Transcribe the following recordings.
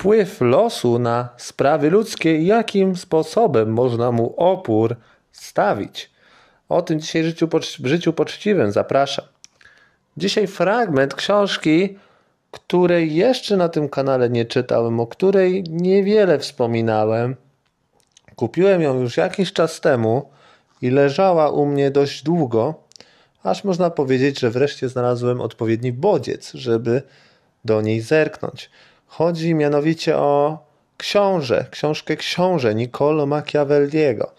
wpływ losu na sprawy ludzkie i jakim sposobem można mu opór stawić. O tym dzisiaj w życiu, poczciwym zapraszam. Dzisiaj fragment książki, której jeszcze na tym kanale nie czytałem, o której niewiele wspominałem. Kupiłem ją już jakiś czas temu i leżała u mnie dość długo, aż można powiedzieć, że wreszcie znalazłem odpowiedni bodziec, żeby do niej zerknąć. Chodzi mianowicie o książę, książkę książę Niccolo Machiavelliego.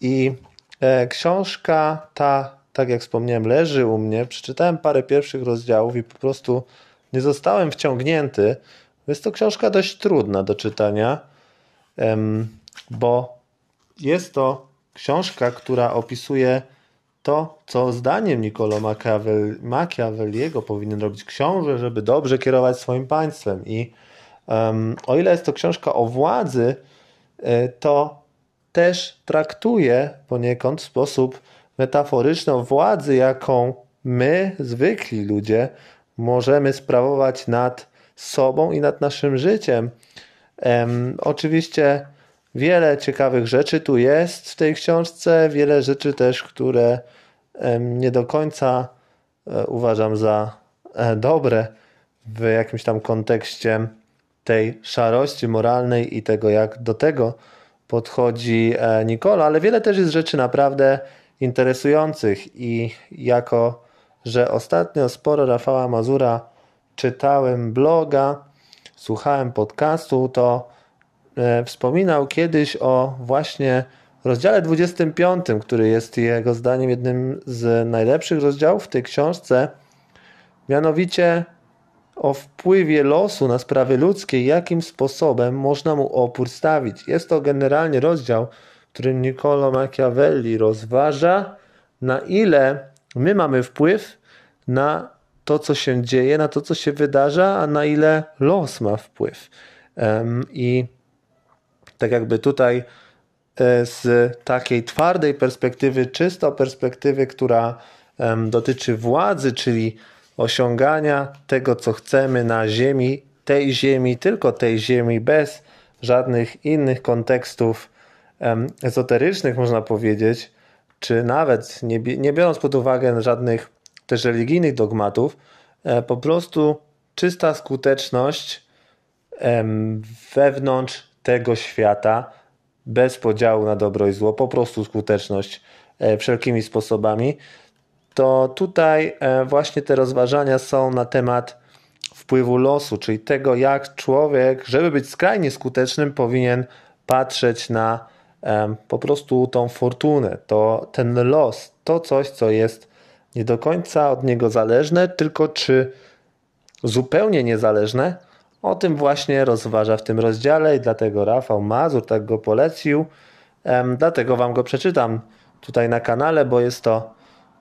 I e, książka ta, tak jak wspomniałem, leży u mnie. Przeczytałem parę pierwszych rozdziałów i po prostu nie zostałem wciągnięty. Jest to książka dość trudna do czytania, bo jest to książka, która opisuje to, co zdaniem Niccolo Machiavelliego powinien robić książę, żeby dobrze kierować swoim państwem. I um, o ile jest to książka o władzy, e, to też traktuje poniekąd w sposób metaforyczny władzy, jaką my, zwykli ludzie, możemy sprawować nad sobą i nad naszym życiem. Um, oczywiście wiele ciekawych rzeczy tu jest w tej książce, wiele rzeczy też, które nie do końca e, uważam za e, dobre w jakimś tam kontekście tej szarości moralnej i tego, jak do tego podchodzi e, Nikola, ale wiele też jest rzeczy naprawdę interesujących i jako, że ostatnio sporo Rafała Mazura czytałem bloga, słuchałem podcastu, to wspominał kiedyś o właśnie rozdziale 25, który jest jego zdaniem jednym z najlepszych rozdziałów w tej książce, mianowicie o wpływie losu na sprawy ludzkie, jakim sposobem można mu opór stawić. Jest to generalnie rozdział, w którym Niccolo Machiavelli rozważa, na ile my mamy wpływ na to, co się dzieje, na to, co się wydarza, a na ile los ma wpływ. I tak jakby tutaj E, z takiej twardej perspektywy, czysto perspektywy, która dotyczy władzy, czyli osiągania tego, co chcemy na ziemi, tej ziemi, tylko tej ziemi, bez żadnych innych kontekstów ezoterycznych, można powiedzieć, czy nawet nie, nie biorąc pod uwagę żadnych też religijnych dogmatów, e, po prostu czysta skuteczność wewnątrz tego świata, bez podziału na dobro i zło, po prostu skuteczność e, wszelkimi sposobami, to tutaj e, właśnie te rozważania są na temat wpływu losu, czyli tego, jak człowiek, żeby być skrajnie skutecznym, powinien patrzeć na po prostu tą fortunę, to ten los, to coś, co jest nie do końca od niego zależne, tylko czy zupełnie niezależne, o tym właśnie rozważa w tym rozdziale i dlatego Rafał Mazur tak go polecił. Dlatego wam go przeczytam tutaj na kanale, bo jest to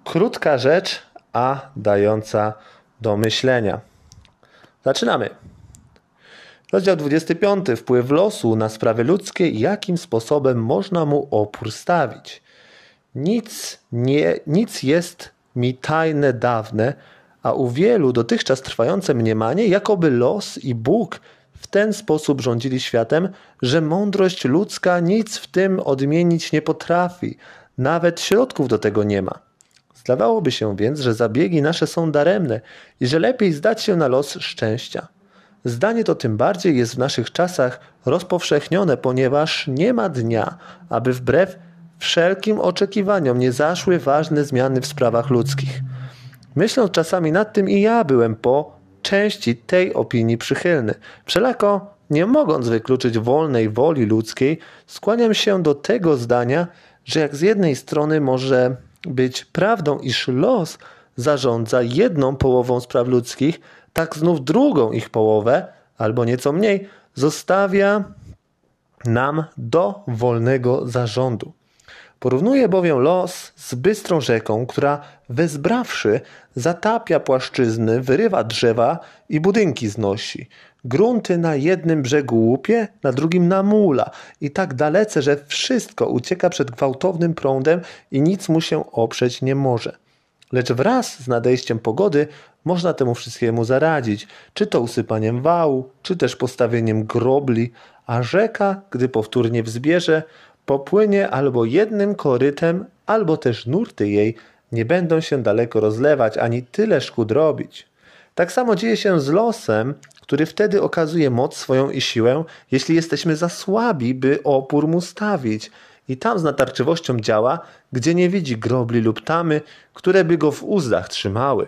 krótka rzecz, a dająca do myślenia. Zaczynamy. Rozdział 25. Wpływ losu na sprawy ludzkie i jakim sposobem można mu opór stawić. Nic, nie, nic jest mi tajne dawne, a u wielu dotychczas trwające mniemanie, jakoby los i Bóg w ten sposób rządzili światem, że mądrość ludzka nic w tym odmienić nie potrafi, nawet środków do tego nie ma. Zdawałoby się więc, że zabiegi nasze są daremne i że lepiej zdać się na los szczęścia. Zdanie to tym bardziej jest w naszych czasach rozpowszechnione, ponieważ nie ma dnia, aby wbrew wszelkim oczekiwaniom nie zaszły ważne zmiany w sprawach ludzkich. Myśląc czasami nad tym i ja byłem po części tej opinii przychylny. Wszelako, nie mogąc wykluczyć wolnej woli ludzkiej, skłaniam się do tego zdania, że jak z jednej strony może być prawdą, iż los zarządza jedną połową spraw ludzkich, tak znów drugą ich połowę, albo nieco mniej, zostawia nam do wolnego zarządu. Porównuje bowiem los z bystrą rzeką, która wezbrawszy zatapia płaszczyzny, wyrywa drzewa i budynki znosi. Grunty na jednym brzegu łupie, na drugim namula i tak dalece, że wszystko ucieka przed gwałtownym prądem i nic mu się oprzeć nie może. Lecz wraz z nadejściem pogody można temu wszystkiemu zaradzić, czy to usypaniem wału, czy też postawieniem grobli, a rzeka, gdy powtórnie wzbierze, popłynie albo jednym korytem, albo też nurty jej nie będą się daleko rozlewać, ani tyle szkód robić. Tak samo dzieje się z losem, który wtedy okazuje moc swoją i siłę, jeśli jesteśmy za słabi, by opór mu stawić. I tam z natarczywością działa, gdzie nie widzi grobli lub tamy, które by go w uzdach trzymały.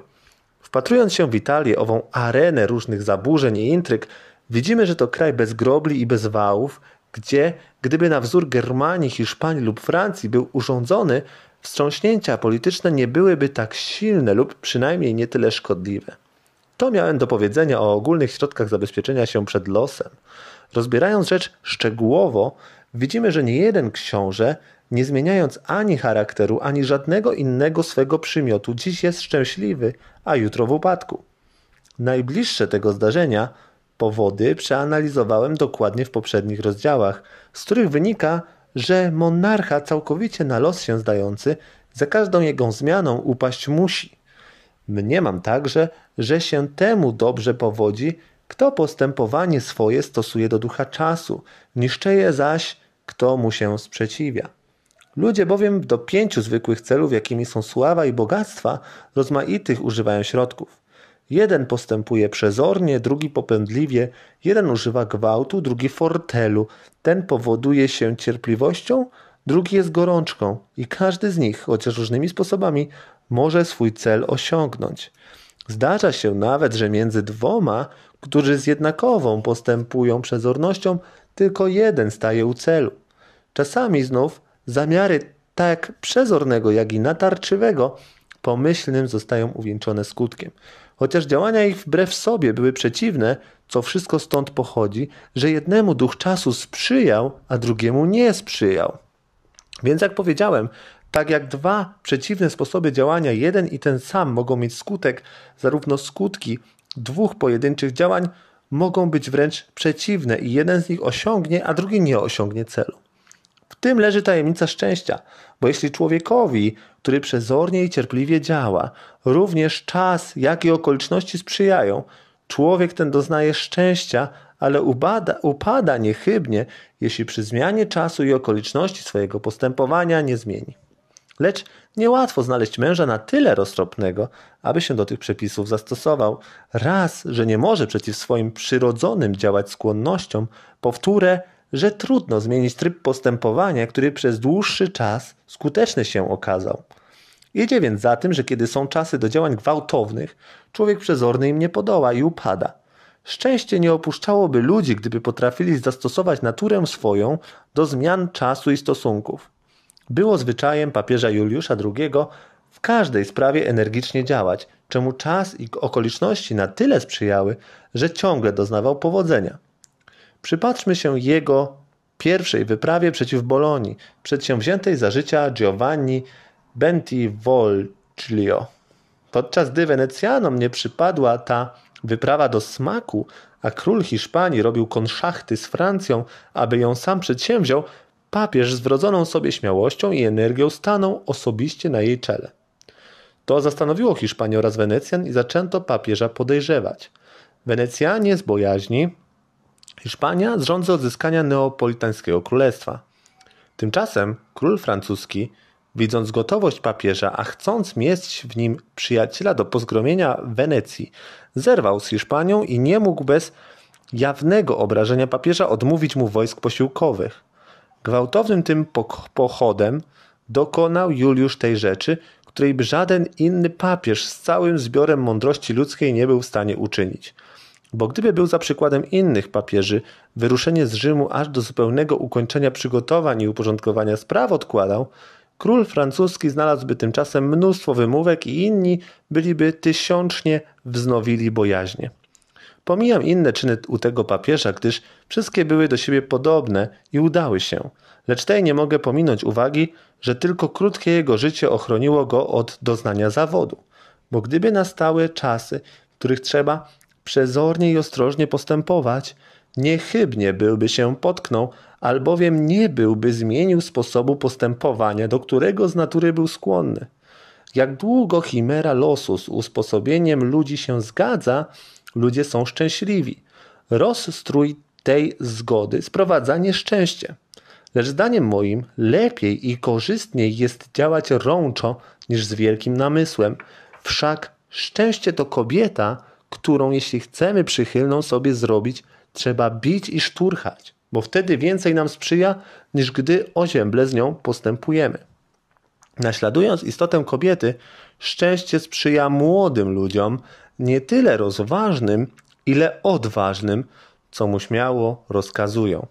Wpatrując się w Italię, ową arenę różnych zaburzeń i intryg, widzimy, że to kraj bez grobli i bez wałów, gdzie, gdyby na wzór Germanii, Hiszpanii lub Francji był urządzony, wstrząśnięcia polityczne nie byłyby tak silne lub przynajmniej nie tyle szkodliwe. To miałem do powiedzenia o ogólnych środkach zabezpieczenia się przed losem. Rozbierając rzecz szczegółowo, widzimy, że nie jeden książę, nie zmieniając ani charakteru, ani żadnego innego swego przymiotu, dziś jest szczęśliwy, a jutro w upadku. Najbliższe tego zdarzenia powody przeanalizowałem dokładnie w poprzednich rozdziałach, z których wynika, że monarcha całkowicie na los się zdający za każdą jego zmianą upaść musi. Mniemam także, że się temu dobrze powodzi, kto postępowanie swoje stosuje do ducha czasu, niszczeje zaś, kto mu się sprzeciwia. Ludzie bowiem do pięciu zwykłych celów, jakimi są sława i bogactwa, rozmaitych używają środków. Jeden postępuje przezornie, drugi popędliwie, jeden używa gwałtu, drugi fortelu. Ten powoduje się cierpliwością, drugi jest gorączką i każdy z nich, chociaż różnymi sposobami, może swój cel osiągnąć. Zdarza się nawet, że między dwoma, którzy z jednakową postępują przezornością, tylko jeden staje u celu. Czasami znów zamiary tak przezornego, jak i natarczywego pomyślnym zostają uwieńczone skutkiem. Chociaż działania ich wbrew sobie były przeciwne, co wszystko stąd pochodzi, że jednemu duch czasu sprzyjał, a drugiemu nie sprzyjał. Więc jak powiedziałem, tak jak dwa przeciwne sposoby działania, jeden i ten sam mogą mieć skutek, zarówno skutki dwóch pojedynczych działań mogą być wręcz przeciwne i jeden z nich osiągnie, a drugi nie osiągnie celu. Tym leży tajemnica szczęścia, bo jeśli człowiekowi, który przezornie i cierpliwie działa, również czas, jak i okoliczności sprzyjają, człowiek ten doznaje szczęścia, ale upada niechybnie, jeśli przy zmianie czasu i okoliczności swojego postępowania nie zmieni. Lecz niełatwo znaleźć męża na tyle roztropnego, aby się do tych przepisów zastosował. Raz, że nie może przeciw swoim przyrodzonym działać skłonnościom, powtórę, że trudno zmienić tryb postępowania, który przez dłuższy czas skuteczny się okazał. Idzie więc za tym, że kiedy są czasy do działań gwałtownych, człowiek przezorny im nie podoła i upada. Szczęście nie opuszczałoby ludzi, gdyby potrafili zastosować naturę swoją do zmian czasu i stosunków. Było zwyczajem papieża Juliusza II w każdej sprawie energicznie działać, czemu czas i okoliczności na tyle sprzyjały, że ciągle doznawał powodzenia. Przypatrzmy się jego pierwszej wyprawie przeciw Bolonii, przedsięwziętej za życia Giovanni Bentivoglio. Podczas gdy Wenecjanom nie przypadła ta wyprawa do smaku, a król Hiszpanii robił konszachty z Francją, aby ją sam przedsięwziął, papież z wrodzoną sobie śmiałością i energią stanął osobiście na jej czele. To zastanowiło Hiszpanię oraz Wenecjan i zaczęto papieża podejrzewać. Wenecjanie z bojaźni, Hiszpania z rządzy odzyskania neapolitańskiego królestwa. Tymczasem król francuski, widząc gotowość papieża, a chcąc mieć w nim przyjaciela do pozgromienia Wenecji, zerwał z Hiszpanią i nie mógł bez jawnego obrażenia papieża odmówić mu wojsk posiłkowych. Gwałtownym tym pochodem dokonał Juliusz tej rzeczy, której żaden inny papież z całym zbiorem mądrości ludzkiej nie był w stanie uczynić. Bo gdyby był za przykładem innych papieży, wyruszenie z Rzymu aż do zupełnego ukończenia przygotowań i uporządkowania spraw odkładał, król francuski znalazłby tymczasem mnóstwo wymówek i inni byliby tysiącznie wznowili bojaźnie. Pomijam inne czyny u tego papieża, gdyż wszystkie były do siebie podobne i udały się. Lecz tej nie mogę pominąć uwagi, że tylko krótkie jego życie ochroniło go od doznania zawodu. Bo gdyby nastały czasy, w których trzeba przezornie i ostrożnie postępować, niechybnie byłby się potknął, albowiem nie byłby zmienił sposobu postępowania, do którego z natury był skłonny. Jak długo chimera losu z usposobieniem ludzi się zgadza, ludzie są szczęśliwi. Rozstrój tej zgody sprowadza nieszczęście. Lecz zdaniem moim lepiej i korzystniej jest działać rączo niż z wielkim namysłem. Wszak szczęście to kobieta, którą jeśli chcemy przychylną sobie zrobić, trzeba bić i szturchać, bo wtedy więcej nam sprzyja, niż gdy ozięble z nią postępujemy. Naśladując istotę kobiety, szczęście sprzyja młodym ludziom, nie tyle rozważnym, ile odważnym, co mu śmiało rozkazują.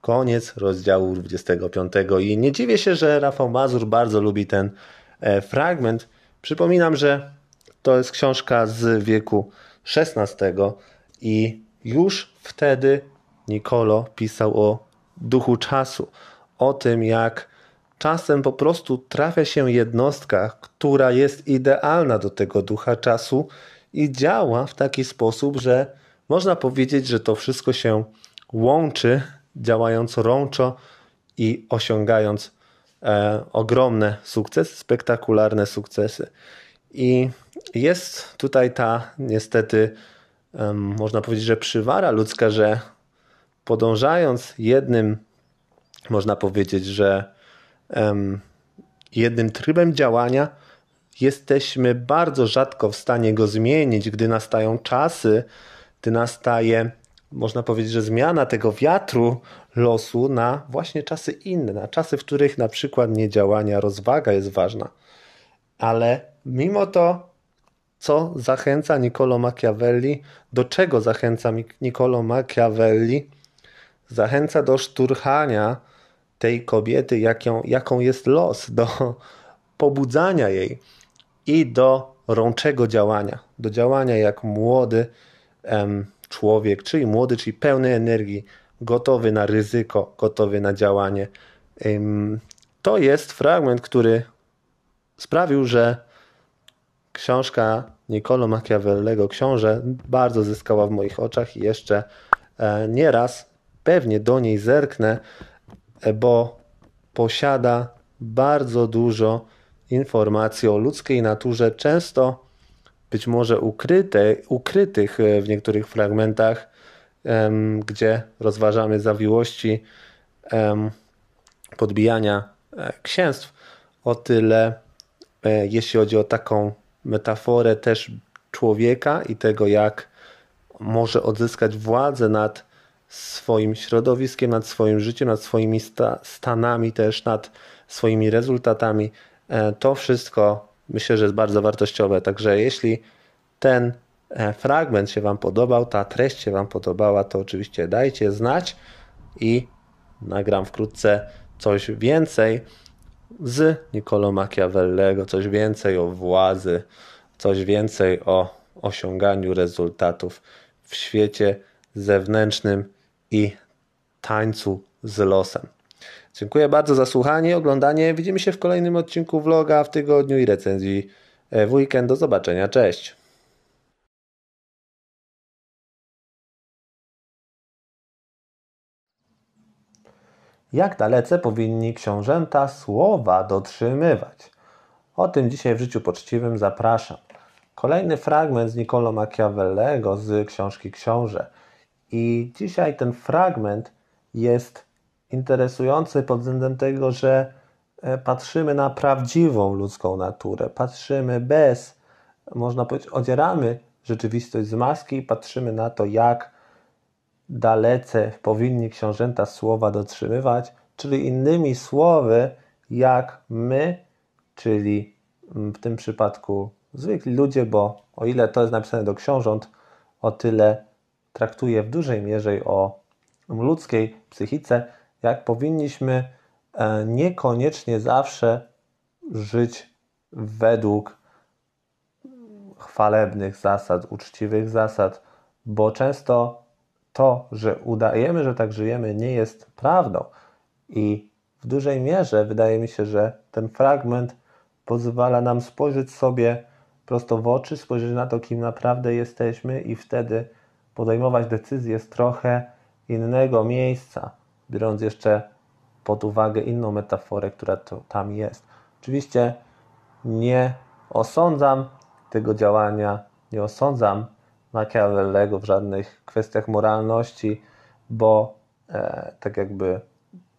Koniec rozdziału 25. I nie dziwię się, że Rafał Mazur bardzo lubi ten e, fragment. Przypominam, że to jest książka z wieku XVI i już wtedy Nicolo pisał o duchu czasu, o tym jak czasem po prostu trafia się jednostka, która jest idealna do tego ducha czasu i działa w taki sposób, że można powiedzieć, że to wszystko się łączy, działając rączo i osiągając e, ogromne sukcesy, spektakularne sukcesy. I jest tutaj ta niestety, można powiedzieć, że przywara ludzka, że podążając jednym, można powiedzieć, że jednym trybem działania, jesteśmy bardzo rzadko w stanie go zmienić, gdy nastają czasy, gdy nastaje, można powiedzieć, że zmiana tego wiatru losu na właśnie czasy inne, na czasy, w których na przykład niedziałania, rozwaga jest ważna. Ale mimo to, co zachęca Niccolo Machiavelli, do czego zachęca Niccolo Machiavelli? Zachęca do szturchania tej kobiety, jaką, jaką jest los, do pobudzania jej i do rączego działania, do działania jak młody em, człowiek, czyli młody, czyli pełny energii, gotowy na ryzyko, gotowy na działanie. Em, to jest fragment, który sprawił, że książka Niccolo Machiavellego, książę, bardzo zyskała w moich oczach i jeszcze e, nieraz pewnie do niej zerknę, e, bo posiada bardzo dużo informacji o ludzkiej naturze, często być może ukryte, ukrytych e, w niektórych fragmentach, gdzie rozważamy zawiłości podbijania księstw. O tyle, jeśli chodzi o taką metaforę też człowieka i tego, jak może odzyskać władzę nad swoim środowiskiem, nad swoim życiem, nad swoimi sta stanami, też nad swoimi rezultatami. E, to wszystko myślę, że jest bardzo wartościowe. Także jeśli ten e, fragment się Wam podobał, ta treść się Wam podobała, to oczywiście dajcie znać i nagram wkrótce coś więcej z Niccolo Machiavellego, coś więcej o władzy, coś więcej o osiąganiu rezultatów w świecie zewnętrznym i tańcu z losem. Dziękuję bardzo za słuchanie oglądanie. Widzimy się w kolejnym odcinku vloga w tygodniu i recenzji w weekend. Do zobaczenia. Cześć. Jak dalece powinni książęta słowa dotrzymywać? O tym dzisiaj w życiu poczciwym zapraszam. Kolejny fragment z Niccolo Machiavellego z książki Książę. I dzisiaj ten fragment jest interesujący pod względem tego, że e, patrzymy na prawdziwą ludzką naturę. Patrzymy bez, można powiedzieć, odzieramy rzeczywistość z maski i patrzymy na to, jak dalece powinni książęta słowa dotrzymywać, czyli innymi słowy, jak my, czyli w tym przypadku zwykli ludzie, bo o ile to jest napisane do książąt, o tyle traktuje w dużej mierze o ludzkiej psychice, jak powinniśmy e, niekoniecznie zawsze żyć według chwalebnych zasad, uczciwych zasad, bo często to, że udajemy, że tak żyjemy, nie jest prawdą. I w dużej mierze wydaje mi się, że ten fragment pozwala nam spojrzeć sobie prosto w oczy, spojrzeć na to, kim naprawdę jesteśmy, i wtedy podejmować decyzje z trochę innego miejsca, biorąc jeszcze pod uwagę inną metaforę, która tam jest. Oczywiście nie osądzam tego działania, nie osądzam Machiavellego w żadnych kwestiach moralności, bo e, tak jakby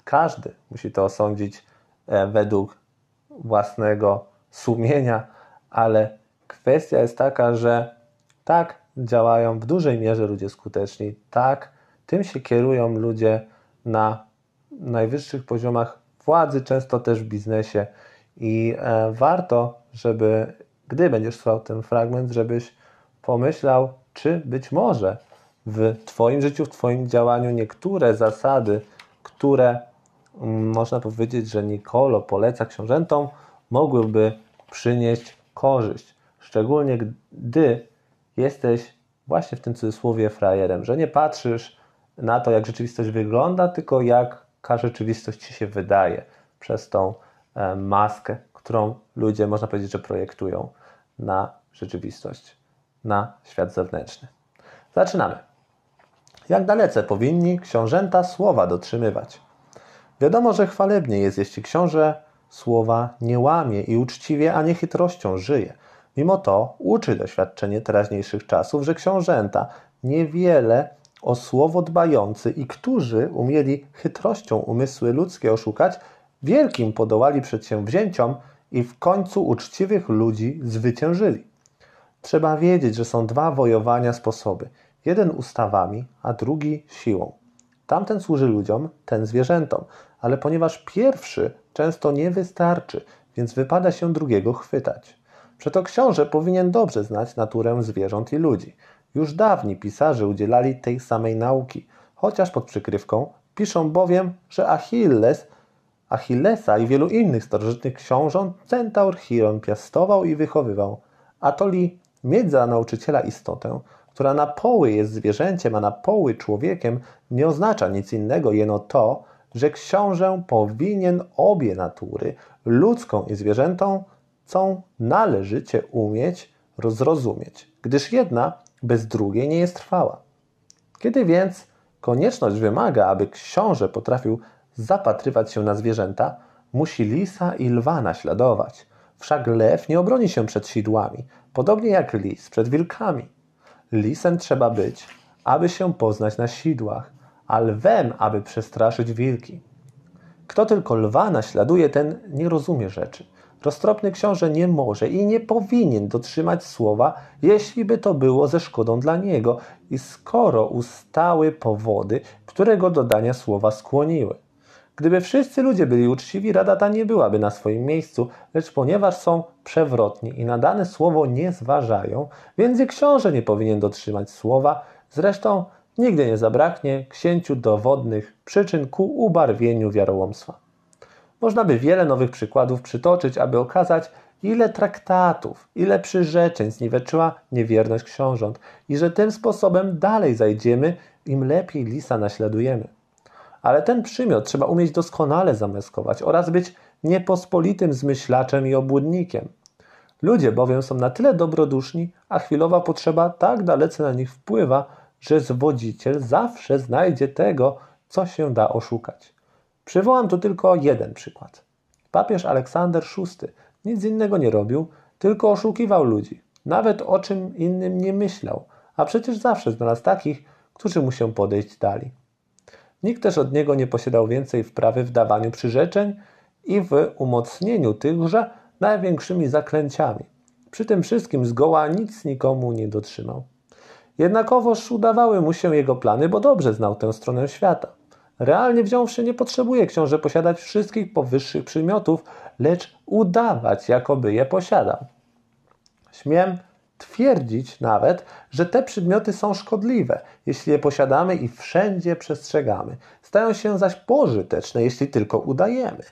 każdy musi to osądzić e, według własnego sumienia, ale kwestia jest taka, że tak działają w dużej mierze ludzie skuteczni, tak tym się kierują ludzie na najwyższych poziomach władzy, często też w biznesie. I e, warto, żeby gdy będziesz słuchał ten fragment, żebyś pomyślał, czy być może w Twoim życiu, w Twoim działaniu niektóre zasady, które mm, można powiedzieć, że Nicolo poleca książętom, mogłyby przynieść korzyść. Szczególnie gdy jesteś właśnie w tym cudzysłowie frajerem, że nie patrzysz na to, jak rzeczywistość wygląda, tylko jaka rzeczywistość ci się wydaje przez tą e, maskę, którą ludzie, można powiedzieć, że projektują na rzeczywistość, na świat zewnętrzny. Zaczynamy. Jak dalece powinni książęta słowa dotrzymywać? Wiadomo, że chwalebnie jest, jeśli książę słowa nie łamie i uczciwie, a nie chytrością żyje. Mimo to uczy doświadczenie teraźniejszych czasów, że książęta niewiele o słowo dbający i którzy umieli chytrością umysły ludzkie oszukać, wielkim podołali przedsięwzięciom i w końcu uczciwych ludzi zwyciężyli. Trzeba wiedzieć, że są dwa wojowania sposoby. Jeden ustawami, a drugi siłą. Tamten służy ludziom, ten zwierzętom, ale ponieważ pierwszy często nie wystarczy, więc wypada się drugiego chwytać. Przeto książę powinien dobrze znać naturę zwierząt i ludzi. Już dawni pisarze udzielali tej samej nauki, chociaż pod przykrywką piszą bowiem, że Achilles, Achillesa i wielu innych starożytnych książąt centaur Chiron piastował i wychowywał. A to li mieć za nauczyciela istotę, która na poły jest zwierzęciem, a na poły człowiekiem, nie oznacza nic innego, jeno to, że książę powinien obie natury, ludzką i zwierzętą, co należycie umieć rozrozumieć, gdyż jedna bez drugiej nie jest trwała. Kiedy więc konieczność wymaga, aby książę potrafił zapatrywać się na zwierzęta, musi lisa i lwa naśladować. Wszak lew nie obroni się przed sidłami, podobnie jak lis przed wilkami. Lisem trzeba być, aby się poznać na sidłach, a lwem, aby przestraszyć wilki. Kto tylko lwa naśladuje, ten nie rozumie rzeczy. Roztropny książę nie może i nie powinien dotrzymać słowa, jeśli by to było ze szkodą dla niego i skoro ustały powody, które go do dania słowa skłoniły. Gdyby wszyscy ludzie byli uczciwi, rada ta nie byłaby na swoim miejscu, lecz ponieważ są przewrotni i na dane słowo nie zważają, więc i książę nie powinien dotrzymać słowa. Zresztą nigdy nie zabraknie księciu dowodnych przyczyn ku ubarwieniu wiarołomstwa. Można by wiele nowych przykładów przytoczyć, aby okazać, ile traktatów, ile przyrzeczeń zniweczyła niewierność książąt i że tym sposobem dalej zajdziemy, im lepiej lisa naśladujemy. Ale ten przymiot trzeba umieć doskonale zamaskować oraz być niepospolitym zmyślaczem i obłudnikiem. Ludzie bowiem są na tyle dobroduszni, a chwilowa potrzeba tak dalece na nich wpływa, że zwodziciel zawsze znajdzie tego, co się da oszukać. Przywołam tu tylko jeden przykład. Papież Aleksander VI nic innego nie robił, tylko oszukiwał ludzi. Nawet o czym innym nie myślał, a przecież zawsze znalazł takich, którzy mu się podejść dali. Nikt też od niego nie posiadał więcej wprawy w dawaniu przyrzeczeń i w umocnieniu tychże największymi zaklęciami. Przy tym wszystkim zgoła nic nikomu nie dotrzymał. Jednakowoż udawały mu się jego plany, bo dobrze znał tę stronę świata. Realnie wziąwszy, nie potrzebuje książę posiadać wszystkich powyższych przymiotów, lecz udawać, jakoby je posiadał. Śmiem twierdzić nawet, że te przedmioty są szkodliwe, jeśli je posiadamy i wszędzie przestrzegamy. Stają się zaś pożyteczne, jeśli tylko udajemy.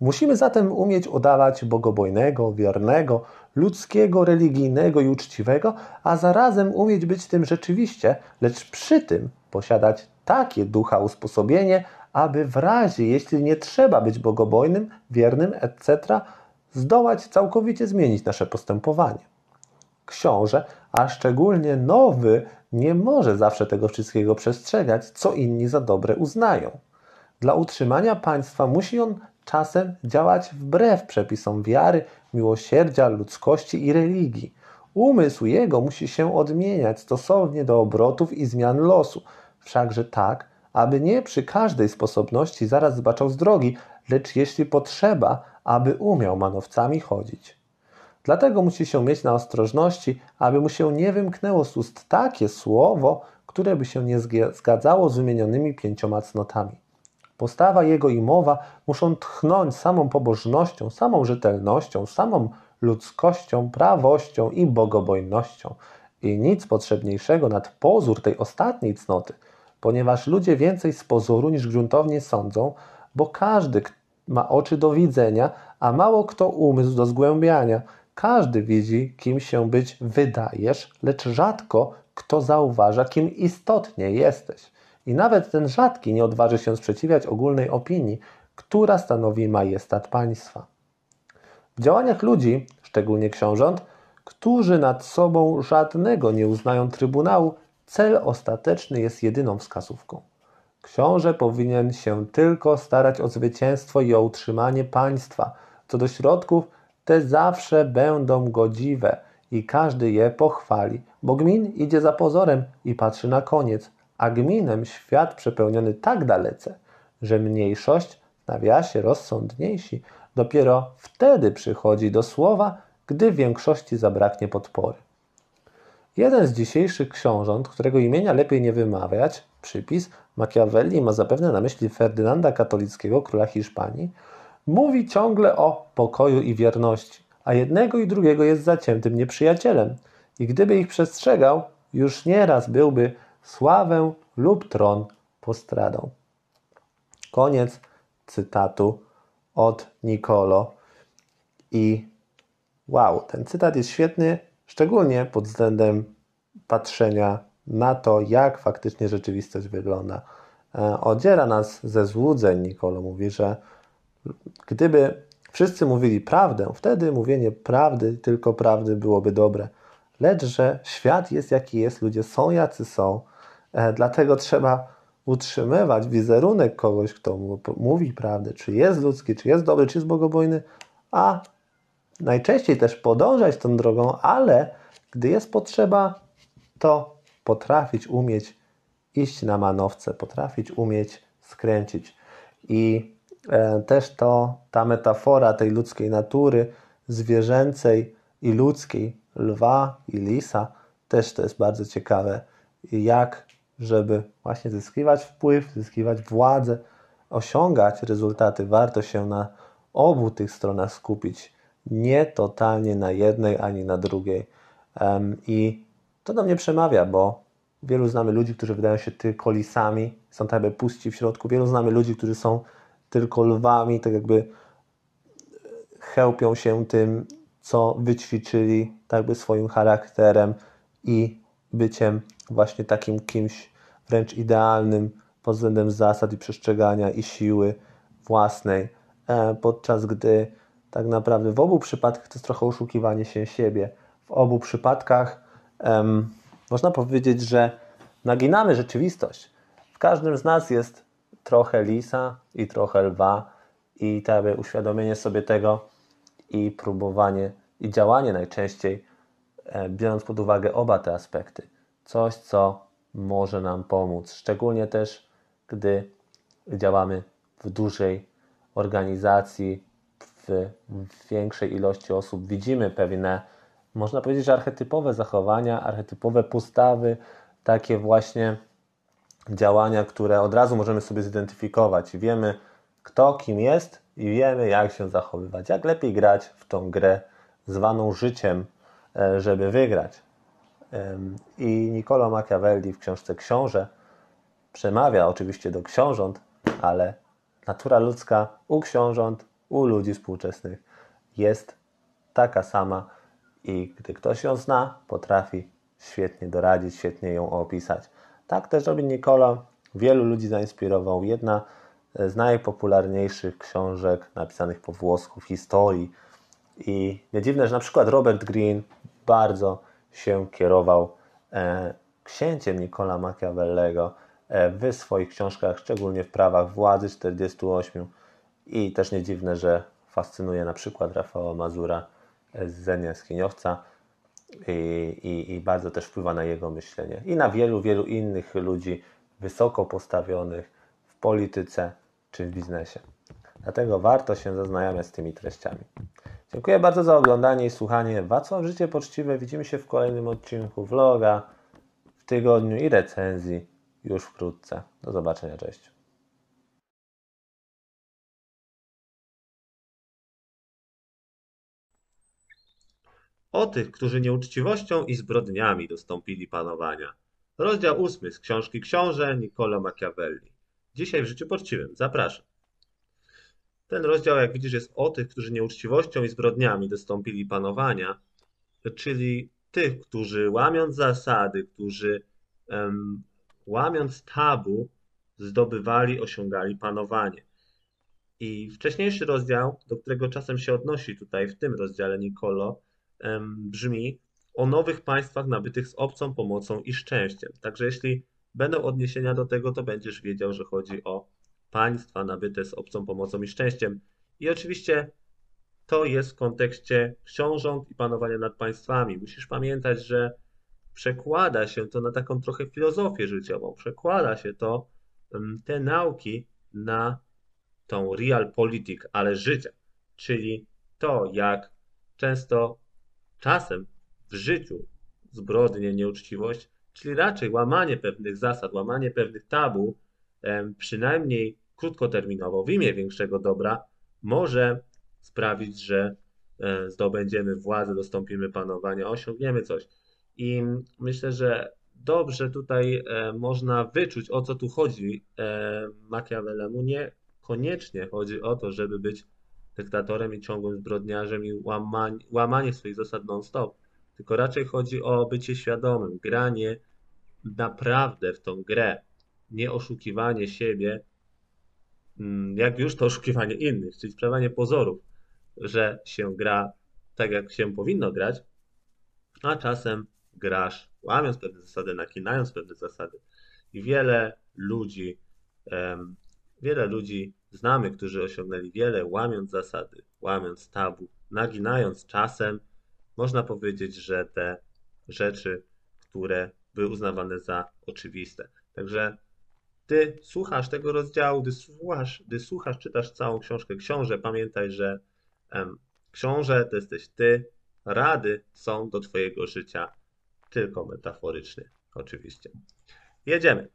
Musimy zatem umieć udawać bogobojnego, wiernego, ludzkiego, religijnego i uczciwego, a zarazem umieć być tym rzeczywiście, lecz przy tym posiadać takie ducha usposobienie, aby w razie, jeśli nie trzeba być bogobojnym, wiernym, etc., zdołać całkowicie zmienić nasze postępowanie. Książę, a szczególnie nowy, nie może zawsze tego wszystkiego przestrzegać, co inni za dobre uznają. Dla utrzymania państwa musi on czasem działać wbrew przepisom wiary, miłosierdzia, ludzkości i religii. Umysł jego musi się odmieniać stosownie do obrotów i zmian losu, wszakże tak, aby nie przy każdej sposobności zaraz zbaczał z drogi, lecz jeśli potrzeba, aby umiał manowcami chodzić. Dlatego musi się mieć na ostrożności, aby mu się nie wymknęło z ust takie słowo, które by się nie zgadzało z wymienionymi pięcioma cnotami. Postawa jego i mowa muszą tchnąć samą pobożnością, samą rzetelnością, samą ludzkością, prawością i bogobojnością. I nic potrzebniejszego nad pozór tej ostatniej cnoty, ponieważ ludzie więcej z pozoru niż gruntownie sądzą, bo każdy ma oczy do widzenia, a mało kto umysł do zgłębiania. Każdy widzi, kim się być wydajesz, lecz rzadko kto zauważa, kim istotnie jesteś. I nawet ten rzadki nie odważy się sprzeciwiać ogólnej opinii, która stanowi majestat państwa. W działaniach ludzi, szczególnie książąt, którzy nad sobą żadnego nie uznają trybunału, cel ostateczny jest jedyną wskazówką. Książę powinien się tylko starać o zwycięstwo i o utrzymanie państwa. Co do środków, te zawsze będą godziwe i każdy je pochwali, bo gmin idzie za pozorem i patrzy na koniec, a gminem świat przepełniony tak dalece, że mniejszość, w nawiasie rozsądniejsi, dopiero wtedy przychodzi do słowa, gdy większości zabraknie podpory. Jeden z dzisiejszych książąt, którego imienia lepiej nie wymawiać, przypis Machiavelli ma zapewne na myśli Ferdynanda Katolickiego, króla Hiszpanii, mówi ciągle o pokoju i wierności, a jednego i drugiego jest zaciętym nieprzyjacielem. I gdyby ich przestrzegał, już nieraz byłby sławę lub tron postradą. Koniec cytatu od Nicolo. I wow, ten cytat jest świetny, szczególnie pod względem patrzenia na to, jak faktycznie rzeczywistość wygląda. E, odziera nas ze złudzeń, Nicolo mówi, że gdyby wszyscy mówili prawdę, wtedy mówienie prawdy, tylko prawdy byłoby dobre. Lecz, że świat jest jaki jest, ludzie są jacy są, e, dlatego trzeba utrzymywać wizerunek kogoś, kto mówi prawdę, czy jest ludzki, czy jest dobry, czy jest bogobojny, a najczęściej też podążać tą drogą, ale gdy jest potrzeba, to potrafić umieć iść na manowce, potrafić umieć skręcić. I też to ta metafora tej ludzkiej natury, zwierzęcej i ludzkiej, lwa i lisa, też to jest bardzo ciekawe, jak żeby właśnie zyskiwać wpływ, zyskiwać władzę, osiągać rezultaty, warto się na obu tych stronach skupić, nie totalnie na jednej ani na drugiej. I to do mnie przemawia, bo wielu znamy ludzi, którzy wydają się tylko lisami, są tak jakby puści w środku. Wielu znamy ludzi, którzy są tylko lwami, tak jakby chełpią się tym, co wyćwiczyli, tak jakby swoim charakterem i byciem właśnie takim kimś wręcz idealnym pod względem zasad i przestrzegania i siły własnej, e, podczas gdy tak naprawdę w obu przypadkach to jest trochę oszukiwanie się siebie. W obu przypadkach można powiedzieć, że naginamy rzeczywistość. W każdym z nas jest trochę lisa i trochę lwa i te uświadomienie sobie tego i próbowanie i działanie najczęściej, e, biorąc pod uwagę oba te aspekty. Coś, co może nam pomóc, szczególnie też, gdy działamy w dużej organizacji, w większej ilości osób. Widzimy pewne, można powiedzieć, archetypowe zachowania, archetypowe postawy, takie właśnie działania, które od razu możemy sobie zidentyfikować. Wiemy, kto kim jest i wiemy, jak się zachowywać, jak lepiej grać w tą grę zwaną życiem, e, żeby wygrać. I Niccolo Machiavelli w książce Książę przemawia oczywiście do książąt, ale natura ludzka u książąt, u ludzi współczesnych jest taka sama i gdy ktoś ją zna, potrafi świetnie doradzić, świetnie ją opisać. Tak też robi Nicola. Wielu ludzi zainspirował. Jedna z najpopularniejszych książek napisanych po włosku w historii. I nie dziwne, że na przykład Robert Greene bardzo się kierował e, księciem Nicola Machiavellego e, w swoich książkach, szczególnie w prawach władzy 48. I też nie dziwne, że fascynuje na przykład Rafała Mazura z Zenia Skiniowca i, i, bardzo też wpływa na jego myślenie. I na wielu, wielu innych ludzi wysoko postawionych w polityce czy w biznesie. Dlatego warto się zaznajamiać z tymi treściami. Dziękuję bardzo za oglądanie i słuchanie Wacław Życie Poczciwe. Widzimy się w kolejnym odcinku vloga w tygodniu i recenzji już wkrótce. Do zobaczenia, cześć. O tych, którzy nieuczciwością i zbrodniami dostąpili panowania. Rozdział ósmy z książki Książę Niccolo Machiavelli. Dzisiaj w Życiu Poczciwym. Zapraszam. Ten rozdział, jak widzisz, jest o tych, którzy nieuczciwością i zbrodniami dostąpili panowania, czyli tych, którzy łamiąc zasady, którzy um, łamiąc tabu, zdobywali, osiągali panowanie. I wcześniejszy rozdział, do którego czasem się odnosi tutaj w tym rozdziale Nicolo, brzmi o nowych państwach nabytych z obcą pomocą i szczęściem. Także jeśli będą odniesienia do tego, to będziesz wiedział, że chodzi o państwa nabyte z obcą pomocą i szczęściem. I oczywiście to jest w kontekście książąt i panowania nad państwami. Musisz pamiętać, że przekłada się to na taką trochę filozofię życiową, przekłada się to, te nauki na tą realpolitik, ale życia, czyli to, jak często czasem w życiu zbrodnie, nieuczciwość, czyli raczej łamanie pewnych zasad, łamanie pewnych tabu, przynajmniej krótkoterminowo w imię większego dobra może sprawić, że e, zdobędziemy władzę, dostąpimy panowania, osiągniemy coś. I myślę, że dobrze tutaj e, można wyczuć, o co tu chodzi e, Machiavellemu. Nie koniecznie chodzi o to, żeby być dyktatorem i ciągłym zbrodniarzem i łamanie, łamanie swoich zasad non-stop, tylko raczej chodzi o bycie świadomym, granie naprawdę w tą grę, nie oszukiwanie siebie, Mm, jak już to oszukiwanie innych, czyli sprawianie pozorów, że się gra tak, jak się powinno grać, a czasem grasz łamiąc pewne zasady, nakinając pewne zasady. I wiele ludzi, wiele ludzi znamy, którzy osiągnęli wiele, łamiąc zasady, łamiąc tabu, naginając czasem, można powiedzieć, że te rzeczy, które były uznawane za oczywiste. Także ty słuchasz tego rozdziału, gdy słuchasz, gdy słuchasz, czytasz całą książkę książę, pamiętaj, że um, książę to jesteś ty, rady są do twojego życia tylko metaforycznie, oczywiście. Jedziemy.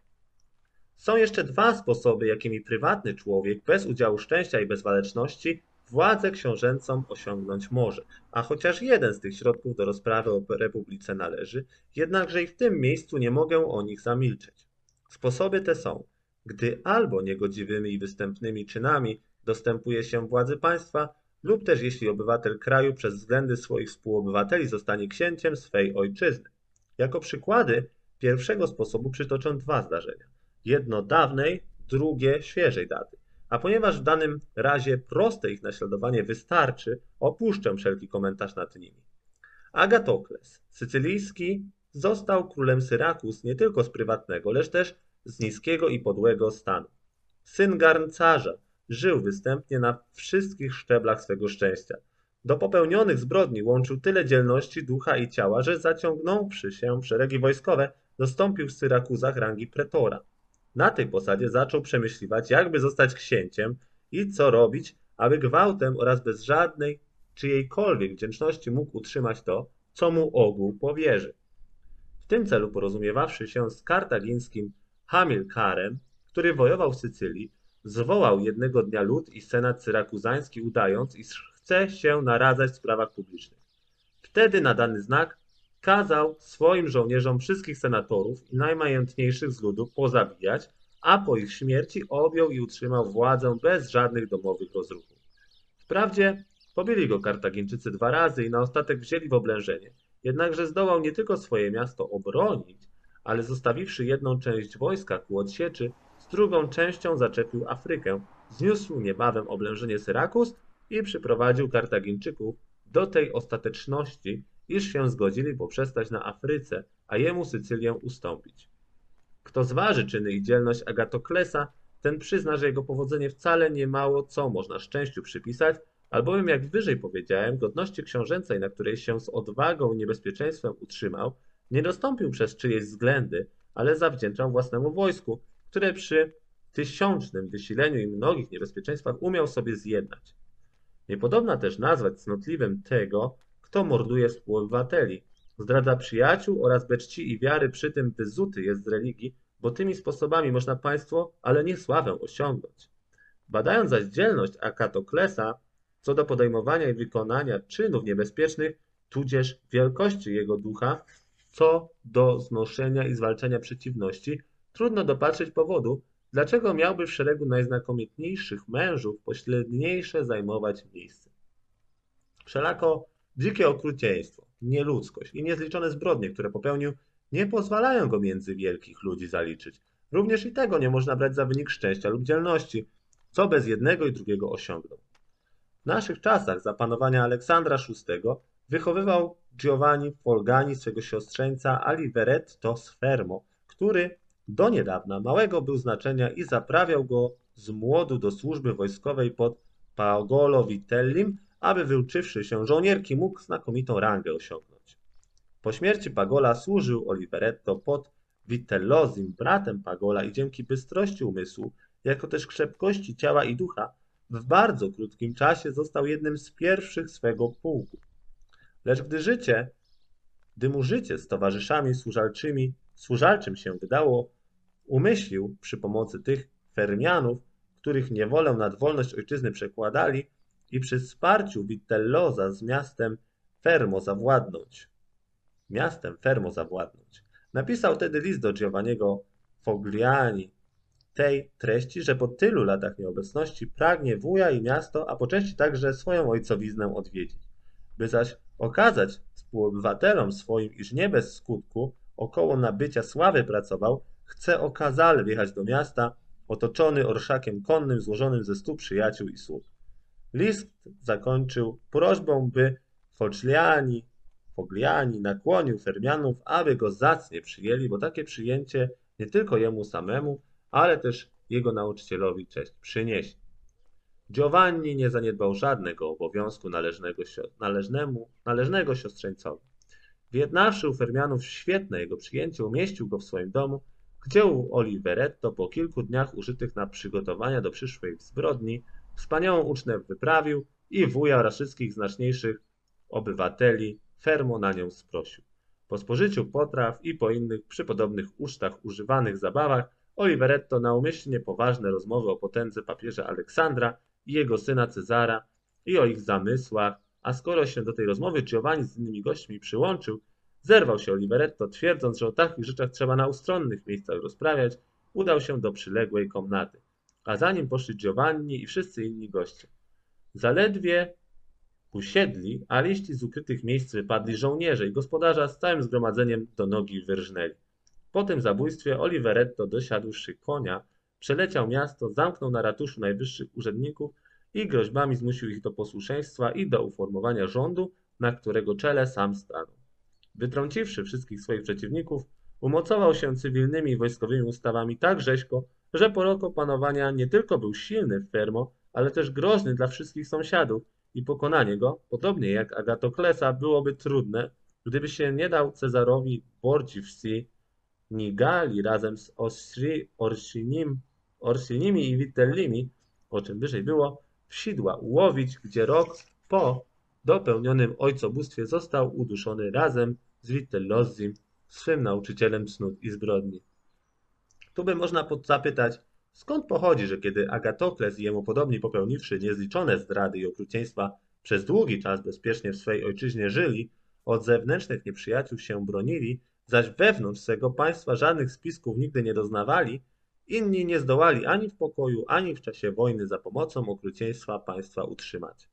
Są jeszcze dwa sposoby, jakimi prywatny człowiek bez udziału szczęścia i bezwaleczności władzę książęcą osiągnąć może, a chociaż jeden z tych środków do rozprawy o republice należy, jednakże i w tym miejscu nie mogę o nich zamilczeć. Sposoby te są, gdy albo niegodziwymi i występnymi czynami dostępuje się władzy państwa, lub też jeśli obywatel kraju przez względy swoich współobywateli zostanie księciem swej ojczyzny. Jako przykłady pierwszego sposobu przytoczę dwa zdarzenia. Jedno dawnej, drugie świeżej daty. A ponieważ w danym razie proste ich naśladowanie wystarczy, opuszczę wszelki komentarz nad nimi. Agatokles, sycylijski Został królem Syrakus nie tylko z prywatnego, lecz też z niskiego i podłego stanu. Syn garncarza żył występnie na wszystkich szczeblach swego szczęścia. Do popełnionych zbrodni łączył tyle dzielności ducha i ciała, że zaciągnąwszy się w szeregi wojskowe, dostąpił w Syrakuzach rangi pretora. Na tej posadzie zaczął przemyśliwać, jakby zostać księciem i co robić, aby gwałtem oraz bez żadnej czyjejkolwiek wdzięczności mógł utrzymać to, co mu ogół powierzy tym celu porozumiewawszy się z kartagińskim Hamilkarem, który wojował w Sycylii, zwołał jednego dnia lud i senat syrakuzański, udając, iż chce się naradzać w sprawach publicznych. Wtedy na dany znak kazał swoim żołnierzom wszystkich senatorów i najmajętniejszych z ludu pozabijać, a po ich śmierci objął i utrzymał władzę bez żadnych domowych rozruchów. Wprawdzie pobili go Kartagińczycy dwa razy i na ostatek wzięli w oblężenie, Jednakże zdołał nie tylko swoje miasto obronić, ale zostawiwszy jedną część wojska ku odsieczy, z drugą częścią zaczepił Afrykę, zniósł niebawem oblężenie Syrakus i przyprowadził Kartagińczyków do tej ostateczności, iż się zgodzili poprzestać na Afryce, a jemu Sycylię ustąpić. Kto zważy czyny i dzielność Agatoklesa, ten przyzna, że jego powodzenie wcale nie mało co można szczęściu przypisać, albowiem jak wyżej powiedziałem, godności książęcej, na której się z odwagą i niebezpieczeństwem utrzymał, nie dostąpił przez czyjeś względy, ale zawdzięczał własnemu wojsku, które przy tysiącznym wysileniu i mnogich niebezpieczeństwach umiał sobie zjednać. Niepodobna też nazwać cnotliwym tego, kto morduje współobywateli, zdradza przyjaciół oraz beczci i wiary przy tym wyzuty jest z religii, bo tymi sposobami można państwo, ale nie sławę osiągnąć. Badając zaś dzielność Akatoklesa co do podejmowania i wykonania czynów niebezpiecznych, tudzież wielkości jego ducha, co do znoszenia i zwalczania przeciwności, trudno dopatrzeć powodu, dlaczego miałby w szeregu najznakomitniejszych mężów pośredniejsze zajmować miejsce. Wszelako dzikie okrucieństwo, nieludzkość i niezliczone zbrodnie, które popełnił, nie pozwalają go między wielkich ludzi zaliczyć. Również i tego nie można brać za wynik szczęścia lub dzielności, co bez jednego i drugiego osiągnął. W naszych czasach za panowania Aleksandra VI wychowywał Giovanni Folgani swego siostrzeńca Aliveretto Sfermo, który do niedawna małego był znaczenia i zaprawiał go z młodu do służby wojskowej pod Paolo Vitellim, aby wyuczywszy się żołnierki mógł znakomitą rangę osiągnąć. Po śmierci Pagola służył Oliveretto pod Vitellozim, bratem Pagola i dzięki bystrości umysłu, jako też krzepkości ciała i ducha, w bardzo krótkim czasie został jednym z pierwszych swego pułku. Lecz gdy życie, gdy mu życie z towarzyszami służalczymi, służalczym się wydało, umyślił przy pomocy tych Fermianów, których niewolę nad wolność ojczyzny przekładali i przy wsparciu Vitelloza z miastem Fermo zawładnąć. Miastem Fermo zawładnąć. Napisał wtedy list do Giovanniego Fogliani tej treści, że po tylu latach nieobecności pragnie wuja i miasto, a po części także swoją ojcowiznę odwiedzić. By zaś okazać współobywatelom swoim, iż nie bez skutku około nabycia sławy pracował, chce okazale wjechać do miasta, otoczony orszakiem konnym złożonym ze stu przyjaciół i sług. List zakończył prośbą, by Fogliani, Fogliani nakłonił Fermianów, aby go zacnie przyjęli, bo takie przyjęcie nie tylko jemu samemu, ale też jego nauczycielowi cześć przyniesie. Giovanni nie zaniedbał żadnego obowiązku należnego, należnemu, należnego siostrzeńcowi. Wyjednawszy u Fermianów świetne jego przyjęcie, umieścił go w swoim domu, gdzie u Oliveretto po kilku dniach użytych na przygotowania do przyszłej zbrodni wspaniałą ucznę wyprawił i wuja oraz wszystkich znaczniejszych obywateli fermo na nią sprosił. Po spożyciu potraw i po innych przypodobnych ucztach używanych zabawach Oliveretto na umyślnie poważne rozmowy o potędze papieża Aleksandra i jego syna Cezara i o ich zamysłach, a skoro się do tej rozmowy Giovanni z innymi gośćmi przyłączył, zerwał się Oliveretto, twierdząc, że o takich rzeczach trzeba na ustronnych miejscach rozprawiać, udał się do przyległej komnaty, a za nim poszli Giovanni i wszyscy inni goście. Zaledwie usiedli, a liści z ukrytych miejsc wypadli żołnierze i gospodarza z całym zgromadzeniem do nogi wyrżnęli. Po tym zabójstwie Oliveretto, dosiadłszy konia, przeleciał miasto, zamknął na ratuszu najwyższych urzędników i groźbami zmusił ich do posłuszeństwa i do uformowania rządu, na którego czele sam stanął. Wytrąciwszy wszystkich swoich przeciwników, umocował się cywilnymi i wojskowymi ustawami tak rzeźko, że po roku panowania nie tylko był silny w Fermo, ale też groźny dla wszystkich sąsiadów i pokonanie go, podobnie jak Agatoklesa, byłoby trudne, gdyby się nie dał Cezarowi Bordziwsi Nigali razem z Osri, Orsinim, Orsinimi i Vitellimi, o czym wyżej było, w sidła łowić, gdzie rok po dopełnionym ojcobóstwie został uduszony razem z Vitellozim, swym nauczycielem cnót i zbrodni. Tu by można zapytać, skąd pochodzi, że kiedy Agatokles i jemu podobni popełniwszy niezliczone zdrady i okrucieństwa przez długi czas bezpiecznie w swej ojczyźnie żyli, od zewnętrznych nieprzyjaciół się bronili, zaś wewnątrz swego państwa żadnych spisków nigdy nie doznawali, inni nie zdołali ani w pokoju, ani w czasie wojny za pomocą okrucieństwa państwa utrzymać.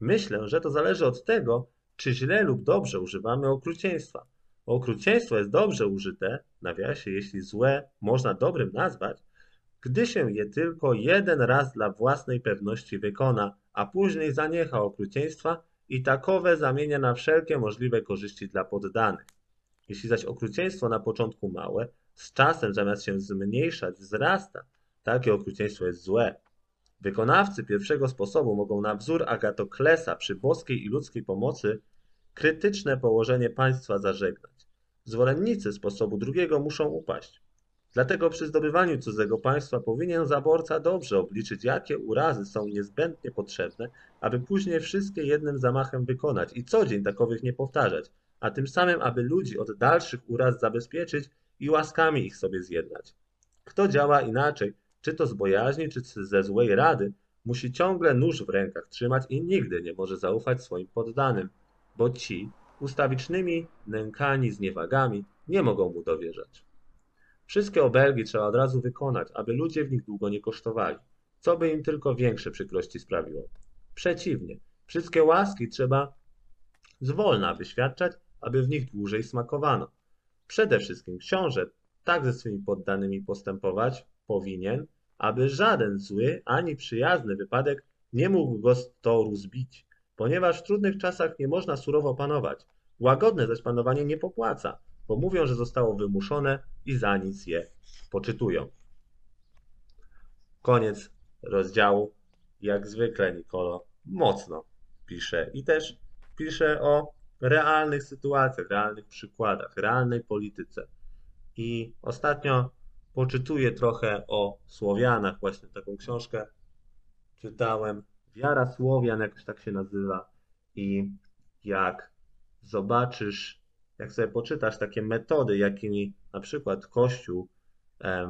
Myślę, że to zależy od tego, czy źle lub dobrze używamy okrucieństwa. Okrucieństwo jest dobrze użyte, nawiasie, jeśli złe można dobrym nazwać, gdy się je tylko jeden raz dla własnej pewności wykona, a później zaniecha okrucieństwa i takowe zamienia na wszelkie możliwe korzyści dla poddanych. Jeśli zaś okrucieństwo na początku małe, z czasem zamiast się zmniejszać, wzrasta, Takie okrucieństwo jest złe. Wykonawcy pierwszego sposobu mogą na wzór Agatoklesa przy boskiej i ludzkiej pomocy krytyczne położenie państwa zażegnać. Zwolennicy sposobu drugiego muszą upaść. Dlatego przy zdobywaniu cudzego państwa powinien zaborca dobrze obliczyć, jakie urazy są niezbędnie potrzebne, aby później wszystkie jednym zamachem wykonać i co dzień takowych nie powtarzać, a tym samym, aby ludzi od dalszych uraz zabezpieczyć i łaskami ich sobie zjednać. Kto działa inaczej, czy to z bojaźni, czy ze złej rady, musi ciągle nóż w rękach trzymać i nigdy nie może zaufać swoim poddanym, bo ci, ustawicznymi, nękani zniewagami, nie mogą mu dowierzać. Wszystkie obelgi trzeba od razu wykonać, aby ludzie w nich długo nie kosztowali, co by im tylko większe przykrości sprawiło. Przeciwnie, wszystkie łaski trzeba zwolna wyświadczać, aby w nich dłużej smakowano. Przede wszystkim książę tak ze swymi poddanymi postępować powinien, aby żaden zły ani przyjazny wypadek nie mógł go z toru zbić, ponieważ w trudnych czasach nie można surowo panować. Łagodne zaś panowanie nie popłaca, bo mówią, że zostało wymuszone i za nic je poczytują. Koniec rozdziału. Jak zwykle Nicolo mocno pisze i też pisze o realnych sytuacjach, realnych przykładach, realnej polityce. I ostatnio poczytuję trochę o Słowianach, właśnie taką książkę czytałem. Wiara Słowian, jakoś tak się nazywa. I jak zobaczysz, jak sobie poczytasz takie metody, jakimi na przykład Kościół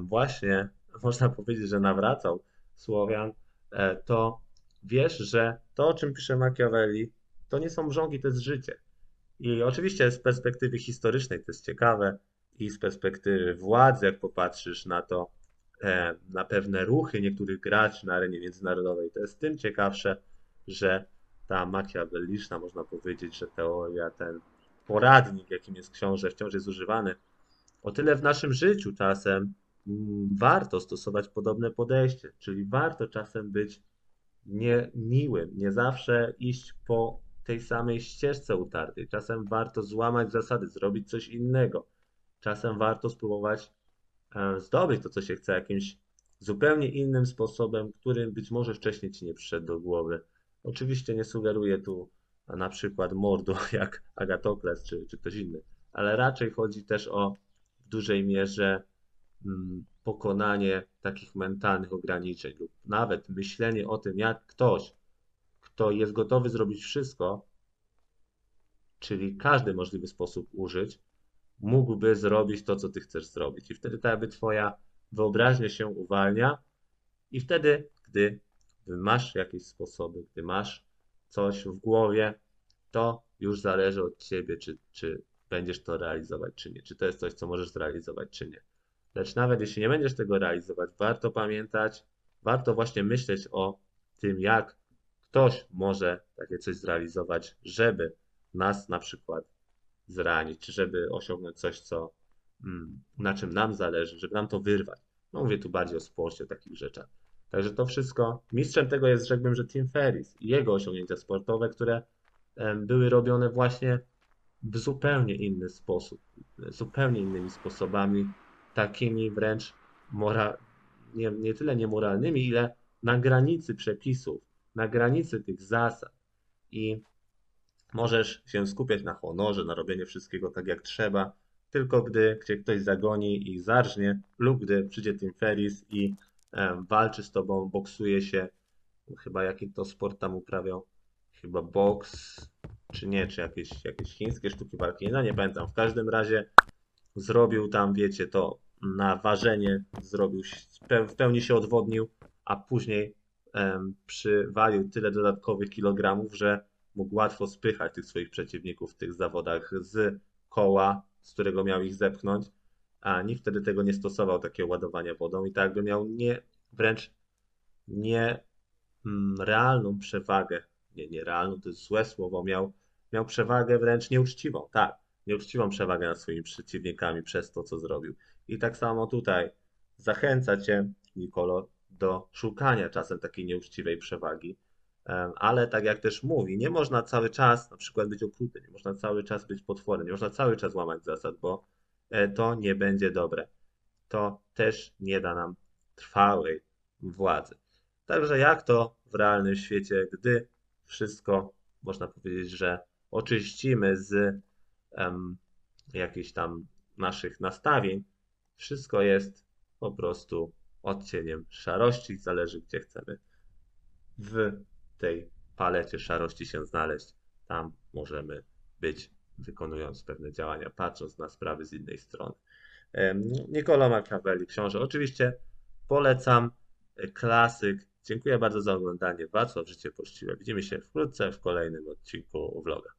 właśnie, można powiedzieć, że nawracał Słowian, e, to wiesz, że to, o czym pisze Machiavelli, to nie są mrzonki, to jest życie. I oczywiście z perspektywy historycznej to jest ciekawe i z perspektywy władzy, jak popatrzysz na to, na pewne ruchy niektórych graczy na arenie międzynarodowej, to jest tym ciekawsze, że ta machiavelliczna, można powiedzieć, że teoria, ten poradnik, jakim jest książę, wciąż jest używany. O tyle w naszym życiu czasem mm, warto stosować podobne podejście, czyli warto czasem być niemiłym, nie zawsze iść po tej samej ścieżce utartej. Czasem warto złamać zasady, zrobić coś innego. Czasem warto spróbować zdobyć to, co się chce, jakimś zupełnie innym sposobem, którym być może wcześniej ci nie przyszedł do głowy. Oczywiście nie sugeruję tu na przykład mordu jak Agatokles czy, czy ktoś inny, ale raczej chodzi też o w dużej mierze mm, pokonanie takich mentalnych ograniczeń lub nawet myślenie o tym, jak ktoś, kto jest gotowy zrobić wszystko, czyli każdy możliwy sposób użyć, mógłby zrobić to, co ty chcesz zrobić. I wtedy tak jakby twoja wyobraźnia się uwalnia i wtedy, gdy masz jakieś sposoby, gdy masz coś w głowie, to już zależy od ciebie, czy, czy będziesz to realizować, czy nie. Czy to jest coś, co możesz zrealizować, czy nie. Lecz nawet jeśli nie będziesz tego realizować, warto pamiętać, warto właśnie myśleć o tym, jak ktoś może takie coś zrealizować, żeby nas na przykład zranić, czy żeby osiągnąć coś, co, mm, na czym nam zależy, żeby nam to wyrwać. No mówię tu bardziej o sporcie, o takich rzeczach. Także to wszystko, mistrzem tego jest, rzekłbym, że Tim Ferris i jego osiągnięcia sportowe, które były robione właśnie w zupełnie inny sposób, zupełnie innymi sposobami, takimi wręcz mora, nie, nie tyle niemoralnymi, ile na granicy przepisów, na granicy tych zasad. I możesz się skupiać na honorze, na robieniu wszystkiego tak jak trzeba, tylko gdy cię ktoś zagoni i zarżnie, lub gdy przyjdzie Tim Ferris i um, walczy z tobą, boksuje się, chyba jaki to sport tam uprawiał, chyba boks, czy nie, czy jakieś, jakieś chińskie sztuki walki, no nie pamiętam. W każdym razie zrobił tam, wiecie, to na ważenie, zrobił, w pełni się odwodnił, a później um, przywalił tyle dodatkowych kilogramów, że mógł łatwo spychać tych swoich przeciwników w tych zawodach z koła, z którego miał ich zepchnąć, a nikt wtedy tego nie stosował, takiego ładowania wodą. I tak by miał nie, wręcz nie mm, przewagę, nie, nierealną, to jest złe słowo, miał, miał przewagę wręcz nieuczciwą, tak, nieuczciwą przewagę nad swoimi przeciwnikami przez to, co zrobił. I tak samo tutaj zachęca cię, Nikolo, do szukania czasem takiej nieuczciwej przewagi, ale tak jak też mówi, nie można cały czas na przykład być okruty, nie można cały czas być potworem, nie można cały czas łamać zasad, bo e, to nie będzie dobre. To też nie da nam trwałej władzy. Także jak to w realnym świecie, gdy wszystko, można powiedzieć, że oczyścimy z um, jakichś tam naszych nastawień, wszystko jest po prostu odcieniem szarości, zależy gdzie chcemy w tej palecie szarości się znaleźć. Tam możemy być, wykonując pewne działania, patrząc na sprawy z innej strony. Niccolo Machiavelli, książę. Oczywiście polecam e, klasyk. Dziękuję bardzo za oglądanie. Wacław Życie Poczciwe. Widzimy się wkrótce w kolejnym odcinku vloga.